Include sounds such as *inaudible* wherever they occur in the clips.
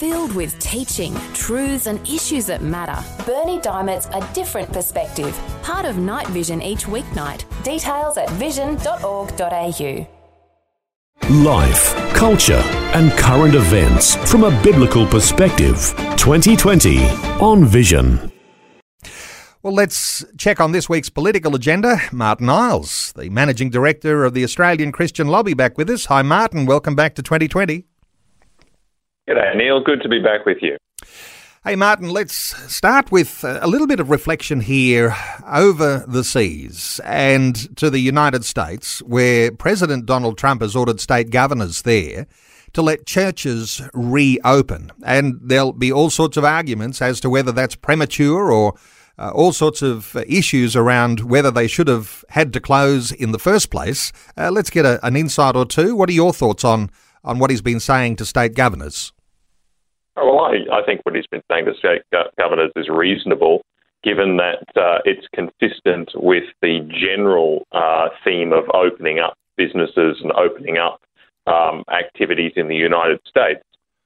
Filled with teaching, truths, and issues that matter. Bernie Diamond's A Different Perspective. Part of Night Vision each weeknight. Details at vision.org.au. Life, culture, and current events from a biblical perspective. 2020 on Vision. Well, let's check on this week's political agenda. Martin Iles, the Managing Director of the Australian Christian Lobby, back with us. Hi, Martin. Welcome back to 2020. G'day, Neil. Good to be back with you. Hey, Martin, let's start with a little bit of reflection here over the seas and to the United States, where President Donald Trump has ordered state governors there to let churches reopen. And there'll be all sorts of arguments as to whether that's premature or uh, all sorts of issues around whether they should have had to close in the first place. Uh, let's get a, an insight or two. What are your thoughts on, on what he's been saying to state governors? Oh, well, I, I think what he's been saying to state governors is reasonable, given that uh, it's consistent with the general uh, theme of opening up businesses and opening up um, activities in the United States.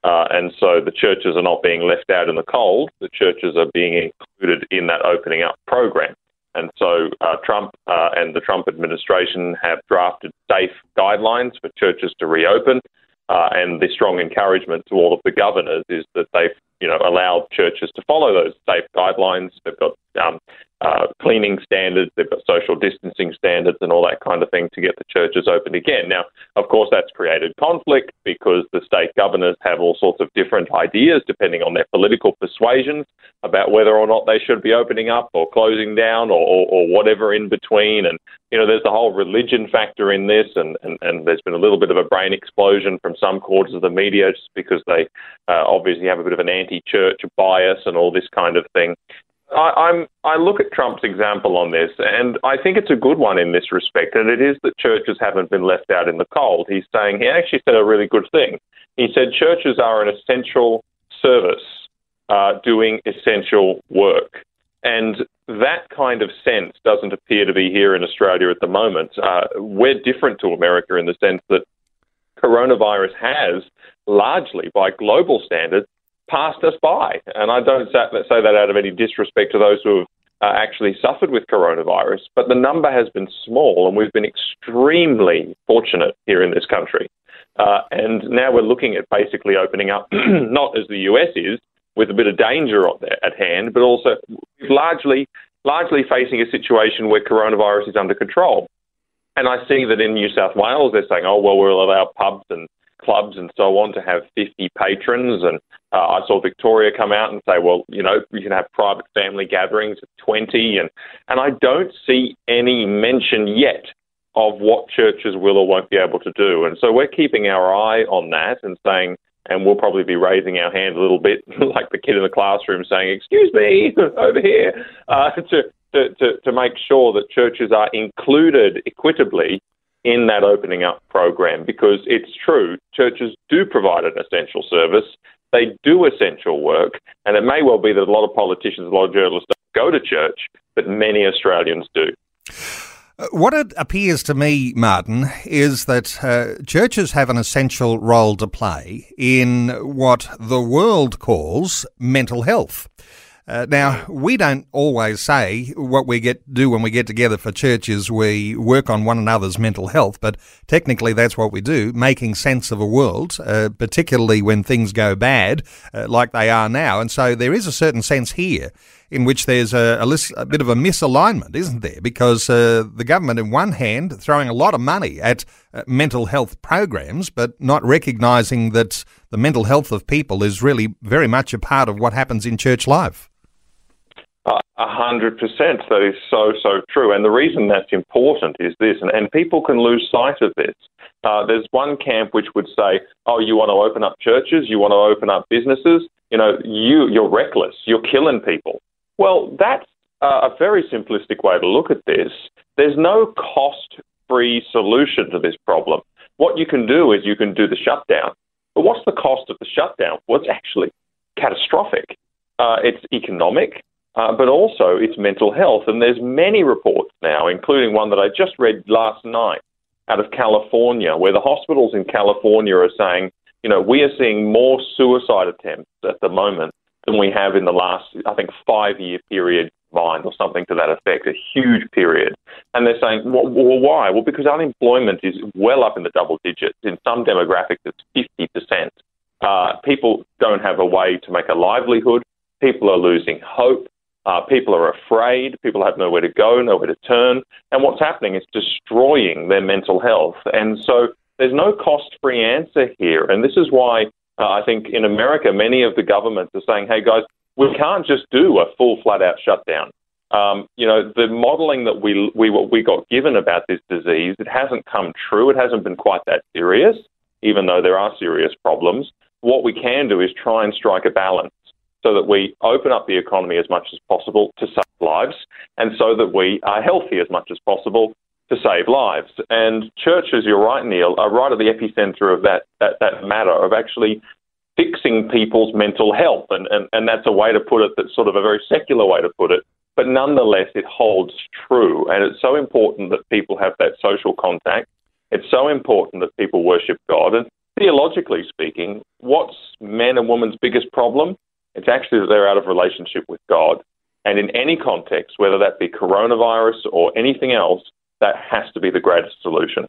Uh, and so the churches are not being left out in the cold. The churches are being included in that opening up program. And so uh, Trump uh, and the Trump administration have drafted safe guidelines for churches to reopen. Uh, and the strong encouragement to all of the governors is that they've, you know, allowed churches to follow those safe guidelines. They've got um, uh, cleaning standards, they've got social distancing standards, and all that kind of thing to get the churches open again. Now, of course, that's created conflict because the state governors have all sorts of different ideas depending on their political persuasions about whether or not they should be opening up or closing down or, or, or whatever in between. And, you know, there's the whole religion factor in this, and, and, and there's been a little bit of a brain explosion from some quarters of the media just because they uh, obviously have a bit of an anti church bias and all this kind of thing. I, am I look at Trump's example on this, and I think it's a good one in this respect, and it is that churches haven't been left out in the cold. He's saying he actually said a really good thing. He said churches are an essential service uh, doing essential work, and that kind of sense doesn't appear to be here in Australia at the moment. Uh, we're different to America in the sense that coronavirus has largely, by global standards, passed us by. And I don't say that out of any disrespect to those who have uh, actually suffered with coronavirus, but the number has been small, and we've been extremely fortunate here in this country. Uh, and now we're looking at basically opening up, *clears throat* not as the US is, with a bit of danger at hand, but also largely, largely facing a situation where coronavirus is under control. And I see that in New South Wales, they're saying, oh, well, we'll allow pubs and clubs and so on to have 50 patrons. And uh, I saw Victoria come out and say, well, you know, you can have private family gatherings of 20. And, and I don't see any mention yet of what churches will or won't be able to do. And so we're keeping our eye on that and saying, and we'll probably be raising our hand a little bit, *laughs* like the kid in the classroom saying, "Excuse me, *laughs* over here," uh, to, to to to make sure that churches are included equitably in that opening up program because it's true, churches do provide an essential service. They do essential work, and it may well be that a lot of politicians, a lot of journalists don't go to church, but many Australians do. Uh, what it appears to me, Martin, is that uh, churches have an essential role to play in what the world calls mental health. Uh, now, we don't always say what we get do when we get together for church is we work on one another's mental health, but technically that's what we do, making sense of a world, uh, particularly when things go bad, uh, like they are now. And so there is a certain sense here in which there's a, a, list, a bit of a misalignment, isn't there? Because uh, the government, in one hand, throwing a lot of money at uh, mental health programs, but not recognising that the mental health of people is really very much a part of what happens in church life. A hundred percent. That is so, so true. And the reason that's important is this, and, and people can lose sight of this. Uh, there's one camp which would say, oh, you want to open up churches, you want to open up businesses, you know, you, you're reckless, you're killing people. Well, that's uh, a very simplistic way to look at this. There's no cost free solution to this problem. What you can do is you can do the shutdown. But what's the cost of the shutdown? Well, it's actually catastrophic. Uh, it's economic, uh, but also its mental health. And there's many reports now, including one that I just read last night out of California, where the hospitals in California are saying, You know, we are seeing more suicide attempts at the moment than we have in the last, I think, five year period combined or something to that effect, a huge period. And they're saying, well, well, why? Well, because unemployment is well up in the double digits. In some demographics, it's 50%. Uh, people don't have a way to make a livelihood. People are losing hope. Uh, people are afraid. People have nowhere to go, nowhere to turn. And what's happening is destroying their mental health. And so there's no cost free answer here. And this is why uh, I think in America, many of the governments are saying, hey, guys, we can't just do a full flat out shutdown. Um, you know, the modelling that we, we, we got given about this disease, it hasn't come true. It hasn't been quite that serious, even though there are serious problems. What we can do is try and strike a balance so that we open up the economy as much as possible to save lives and so that we are healthy as much as possible to save lives. And churches, you're right, Neil, are right at the epicenter of that, that, that matter of actually fixing people's mental health. And, and, and that's a way to put it that's sort of a very secular way to put it. But nonetheless, it holds true. And it's so important that people have that social contact. It's so important that people worship God. And theologically speaking, what's man and woman's biggest problem? It's actually that they're out of relationship with God. And in any context, whether that be coronavirus or anything else, that has to be the greatest solution.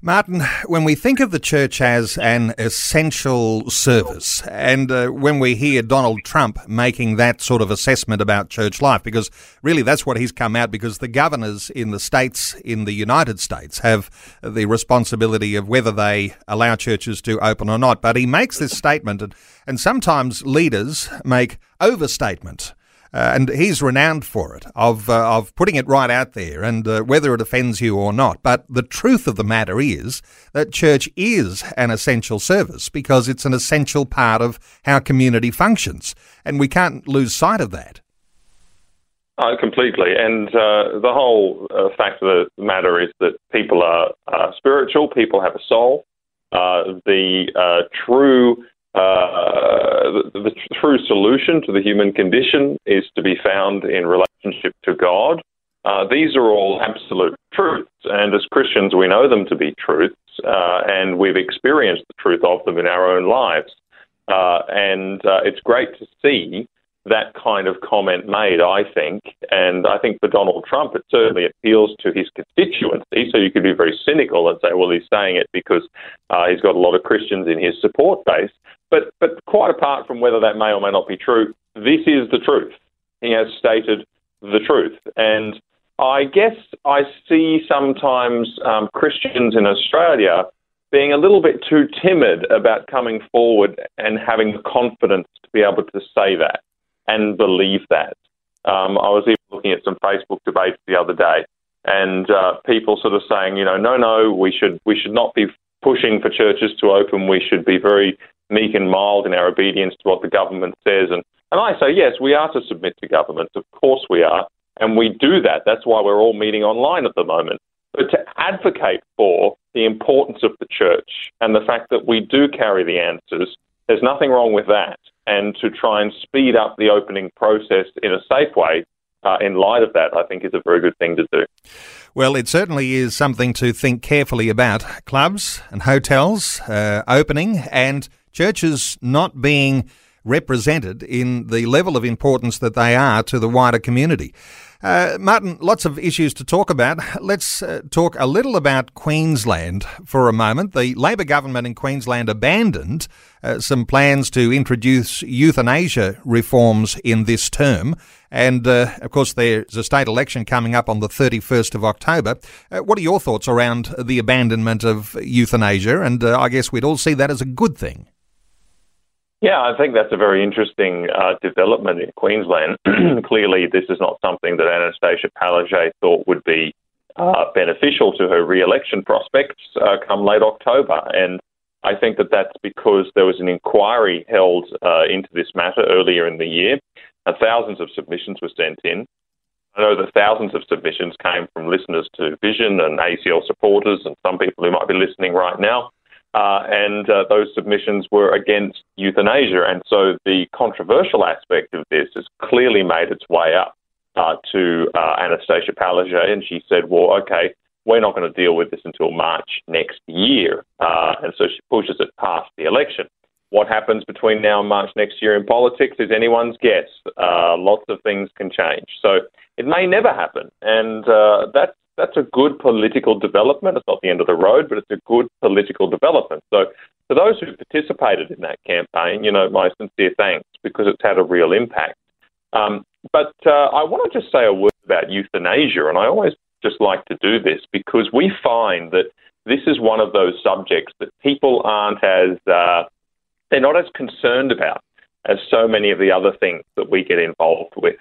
Martin, when we think of the church as an essential service, and uh, when we hear Donald Trump making that sort of assessment about church life, because really that's what he's come out, because the governors in the states, in the United States, have the responsibility of whether they allow churches to open or not. But he makes this statement, and, and sometimes leaders make overstatement. Uh, and he's renowned for it, of, uh, of putting it right out there, and uh, whether it offends you or not. But the truth of the matter is that church is an essential service because it's an essential part of how community functions, and we can't lose sight of that. Oh, completely. And uh, the whole uh, fact of the matter is that people are spiritual, people have a soul. Uh, the true uh, the, the, true solution to the human condition is to be found in relationship to God. Uh, these are all absolute truths, and as Christians, we know them to be truths, uh, and we've experienced the truth of them in our own lives. Uh, and uh, it's great to see that kind of comment made, I think. And I think for Donald Trump, it certainly appeals to his constituency. So you could be very cynical and say, well, he's saying it because uh, he's got a lot of Christians in his support base. But, but quite apart from whether that may or may not be true, this is the truth. He has stated the truth. And I guess I see sometimes um, Christians in Australia being a little bit too timid about coming forward and having the confidence to be able to say that and believe that. Um, I was even looking at some Facebook debates the other day, and uh, people sort of saying, you know, no, no, we should we should not be pushing for churches to open. We should be very meek and mild in our obedience to what the government says. And, and I say, yes, we are to submit to governments. Of course we are. And we do that. That's why we're all meeting online at the moment. But to advocate for the importance of the church and the fact that we do carry the answers, there's nothing wrong with that. And to try and speed up the opening process in a safe way uh, in light of that, I think is a very good thing to do. Well, it certainly is something to think carefully about. Clubs and hotels uh, opening and churches not being represented in the level of importance that they are to the wider community. Uh, Martin, lots of issues to talk about. Let's uh, talk a little about Queensland for a moment. The Labor government in Queensland abandoned uh, some plans to introduce euthanasia reforms in this term. And uh, of course, there's a state election coming up on the 31st of October. Uh, what are your thoughts around the abandonment of euthanasia? And uh, I guess we'd all see that as a good thing. Yeah, I think that's a very interesting uh, development in Queensland. *clears throat* Clearly, this is not something that Annastacia Palaszczuk thought would be uh, beneficial to her re-election prospects uh, come late October. And I think that that's because there was an inquiry held uh, into this matter earlier in the year. and thousands of submissions were sent in. I know that thousands of submissions came from listeners to Vision and ACL supporters and some people who might be listening right now. Uh, and uh, those submissions were against euthanasia. And so the controversial aspect of this has clearly made its way up uh, to uh, Annastacia Palaszczuk, and she said, well, okay, we're not going to deal with this until March next year. Uh, and so she pushes it past the election. What happens between now and March next year in politics is anyone's guess. Uh, lots of things can change. So it may never happen. And that's, that's a good political development. It's not the end of the road, but it's a good political development. So for those who participated in that campaign, you know, my sincere thanks because it's had a real impact. Um, but uh, I want to just say a word about euthanasia, and I always just like to do this because we find that this is one of those subjects that people aren't as uh, they're not as concerned about as so many of the other things that we get involved with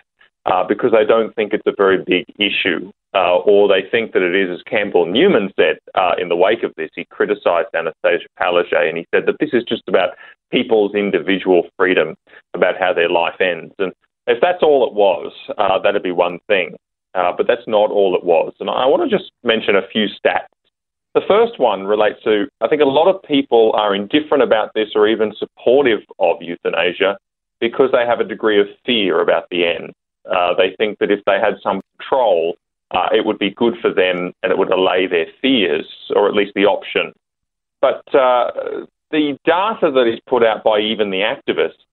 uh, because they don't think it's a very big issue. Uh, or they think that it is, as Campbell Newman said uh, in the wake of this. He criticised Annastacia Palaszczuk and he said that this is just about people's individual freedom, about how their life ends. And if that's all it was, uh, that'd be one thing. Uh, but that's not all it was. And I want to just mention a few stats the first one relates to I think a lot of people are indifferent about this or even supportive of euthanasia because they have a degree of fear about the end. Uh, they think that if they had some control, uh, it would be good for them and it would allay their fears, or at least the option. But uh, the data that is put out by even the activists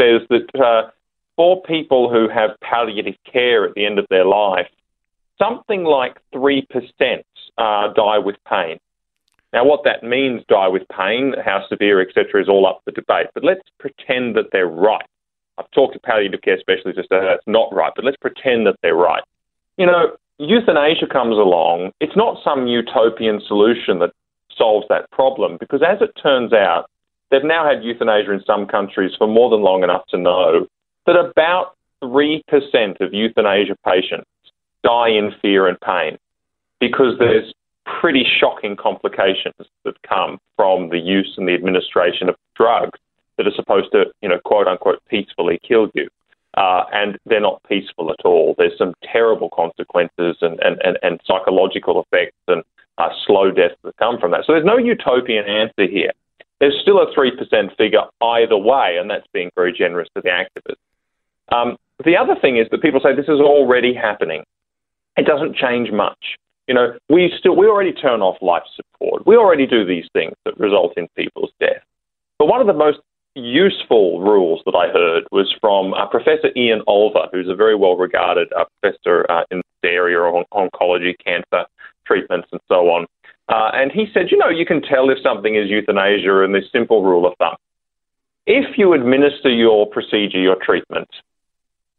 says that uh, for people who have palliative care at the end of their life, something like 3% uh, die with pain. Now, what that means, die with pain, how severe, etc., is all up for debate. But let's pretend that they're right. I've talked to palliative care specialists that that's not right, but let's pretend that they're right. You know, euthanasia comes along. It's not some utopian solution that solves that problem because, as it turns out, they've now had euthanasia in some countries for more than long enough to know that about 3% of euthanasia patients die in fear and pain because there's pretty shocking complications that come from the use and the administration of drugs that are supposed to, you know, quote unquote, peacefully kill you. Uh, and they're not peaceful at all. There's some terrible consequences and, and, and, and psychological effects and uh, slow deaths that come from that. So there's no utopian answer here. There's still a 3% figure either way, and that's being very generous to the activists. Um, the other thing is that people say this is already happening. It doesn't change much. You know, we still we already turn off life support. We already do these things that result in people's death. But one of the most useful rules that I heard was from uh, Professor Ian Olver, who's a very well regarded uh, professor uh, in the area of oncology, cancer treatments, and so on. Uh, and he said, you know, you can tell if something is euthanasia in this simple rule of thumb. If you administer your procedure, your treatment,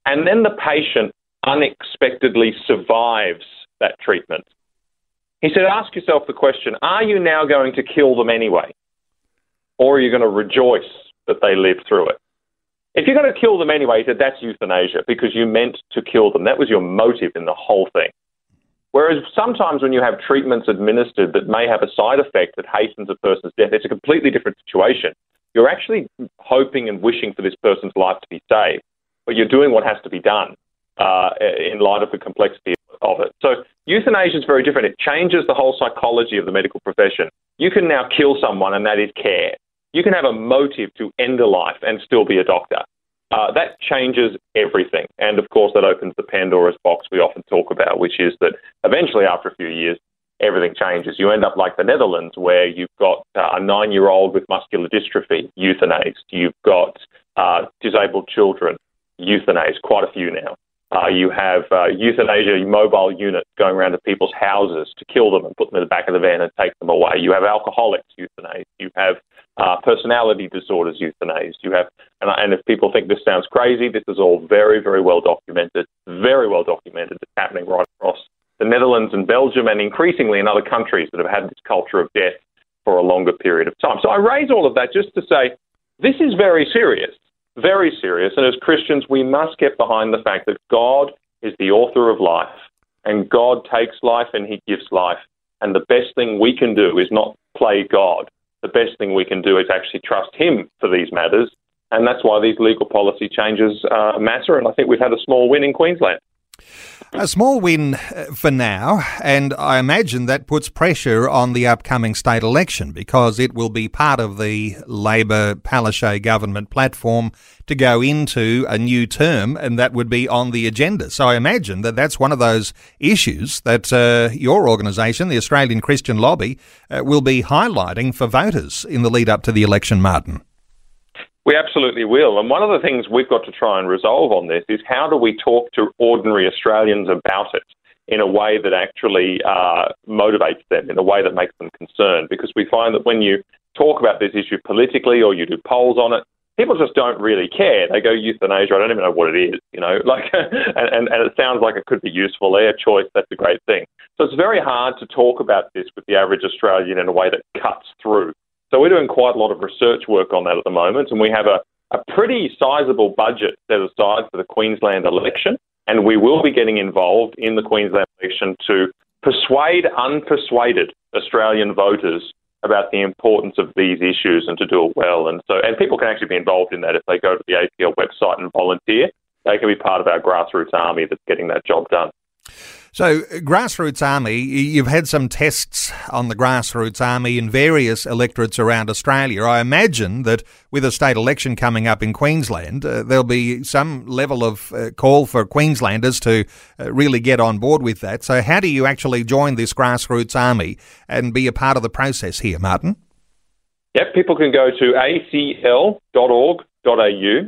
and then the patient unexpectedly survives that treatment, he said, ask yourself the question are you now going to kill them anyway? Or are you going to rejoice that they lived through it? If you're going to kill them anyway, that's euthanasia because you meant to kill them. That was your motive in the whole thing. Whereas sometimes when you have treatments administered that may have a side effect that hastens a person's death, it's a completely different situation. You're actually hoping and wishing for this person's life to be saved, but you're doing what has to be done uh, in light of the complexity of it. So euthanasia is very different. It changes the whole psychology of the medical profession. You can now kill someone, and that is care. You can have a motive to end a life and still be a doctor. Uh, that changes everything. And of course, that opens the Pandora's box we often talk about, which is that eventually, after a few years, everything changes. You end up like the Netherlands, where you've got uh, a nine year old with muscular dystrophy euthanized. You've got uh, disabled children euthanized, quite a few now. Uh, you have uh, euthanasia mobile units going around to people's houses to kill them and put them in the back of the van and take them away. You have alcoholics euthanized. You have uh, personality disorders euthanized. You have, and, and if people think this sounds crazy, this is all very, very well documented. Very well documented. It's happening right across the Netherlands and Belgium, and increasingly in other countries that have had this culture of death for a longer period of time. So I raise all of that just to say this is very serious very serious. And as Christians, we must get behind the fact that God is the author of life, and God takes life and He gives life. And the best thing we can do is not play God. The best thing we can do is actually trust Him for these matters. And that's why these legal policy changes uh, matter. And I think we've had a small win in Queensland. A small win uh, for now, and I imagine that puts pressure on the upcoming state election because it will be part of the Labor Palaszczuk government platform to go into a new term, and that would be on the agenda. So I imagine that that's one of those issues that uh, your organisation, the Australian Christian Lobby, uh, will be highlighting for voters in the lead up to the election, Martin. We absolutely will. And one of the things we've got to try and resolve on this is how do we talk to ordinary Australians about it in a way that actually uh, motivates them, in a way that makes them concerned? Because we find that when you talk about this issue politically or you do polls on it, people just don't really care. They go euthanasia. I don't even know what it is, you know. *laughs* Like, and, and, and it sounds like it could be useful. Their choice. That's a great thing. So it's very hard to talk about this with the average Australian in a way that cuts through. So we're doing quite a lot of research work on that at the moment, and we have a, a pretty sizable budget set aside for the Queensland election, and we will be getting involved in the Queensland election to persuade unpersuaded Australian voters about the importance of these issues and to do it well. And so, and people can actually be involved in that if they go to the ACL website and volunteer. They can be part of our grassroots army that's getting that job done. So, Grassroots Army, you've had some tests on the Grassroots Army in various electorates around Australia. I imagine that with a state election coming up in Queensland, uh, there'll be some level of uh, call for Queenslanders to uh, really get on board with that. So, how do you actually join this Grassroots Army and be a part of the process here, Martin? Yep, people can go to acl.org.au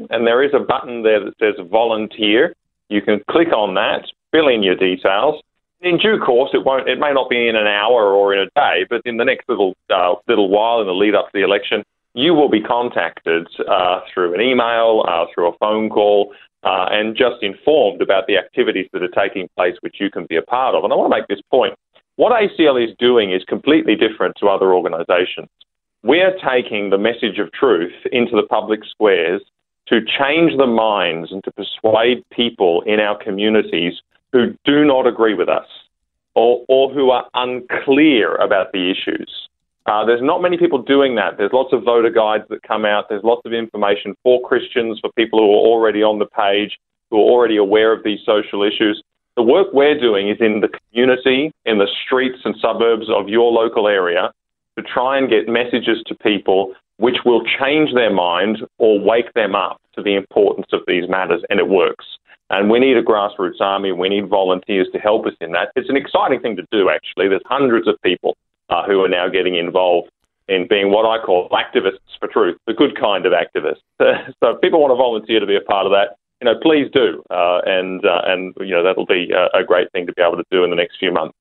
and there is a button there that says volunteer. You can click on that fill in your details. In due course, it won't. It may not be in an hour or in a day, but in the next little uh, little while, in the lead up to the election, you will be contacted uh, through an email, uh, through a phone call, uh, and just informed about the activities that are taking place, which you can be a part of. And I want to make this point: what ACL is doing is completely different to other organisations. We are taking the message of truth into the public squares to change the minds and to persuade people in our communities who do not agree with us or, or who are unclear about the issues. Uh, there's not many people doing that. There's lots of voter guides that come out. There's lots of information for Christians, for people who are already on the page, who are already aware of these social issues. The work we're doing is in the community, in the streets and suburbs of your local area, to try and get messages to people which will change their mind or wake them up to the importance of these matters, and it works. And we need a grassroots army. We need volunteers to help us in that. It's an exciting thing to do, actually. There's hundreds of people uh, who are now getting involved in being what I call activists for truth, the good kind of activists. *laughs* so if people want to volunteer to be a part of that, you know, please do. Uh, and, uh, and, you know, that'll be a, a great thing to be able to do in the next few months.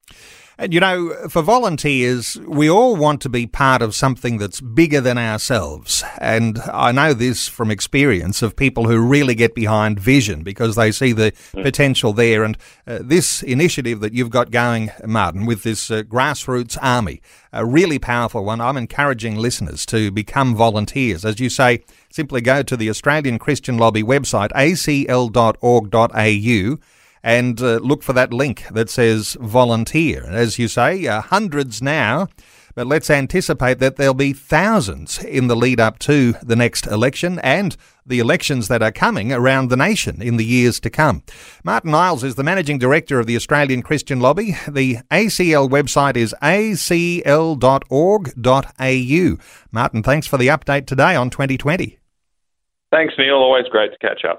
And you know, for volunteers, we all want to be part of something that's bigger than ourselves. And I know this from experience of people who really get behind vision because they see the mm. potential there. And uh, this initiative that you've got going, Martin, with this uh, grassroots army, a really powerful one. I'm encouraging listeners to become volunteers. As you say, simply go to the Australian Christian Lobby website, acl.org.au and uh, look for that link that says volunteer. As you say, uh, hundreds now, but let's anticipate that there'll be thousands in the lead up to the next election and the elections that are coming around the nation in the years to come. Martin Iles is the Managing Director of the Australian Christian Lobby. The ACL website is acl.org.au. Martin, thanks for the update today on 2020. Thanks, Neil. Always great to catch up.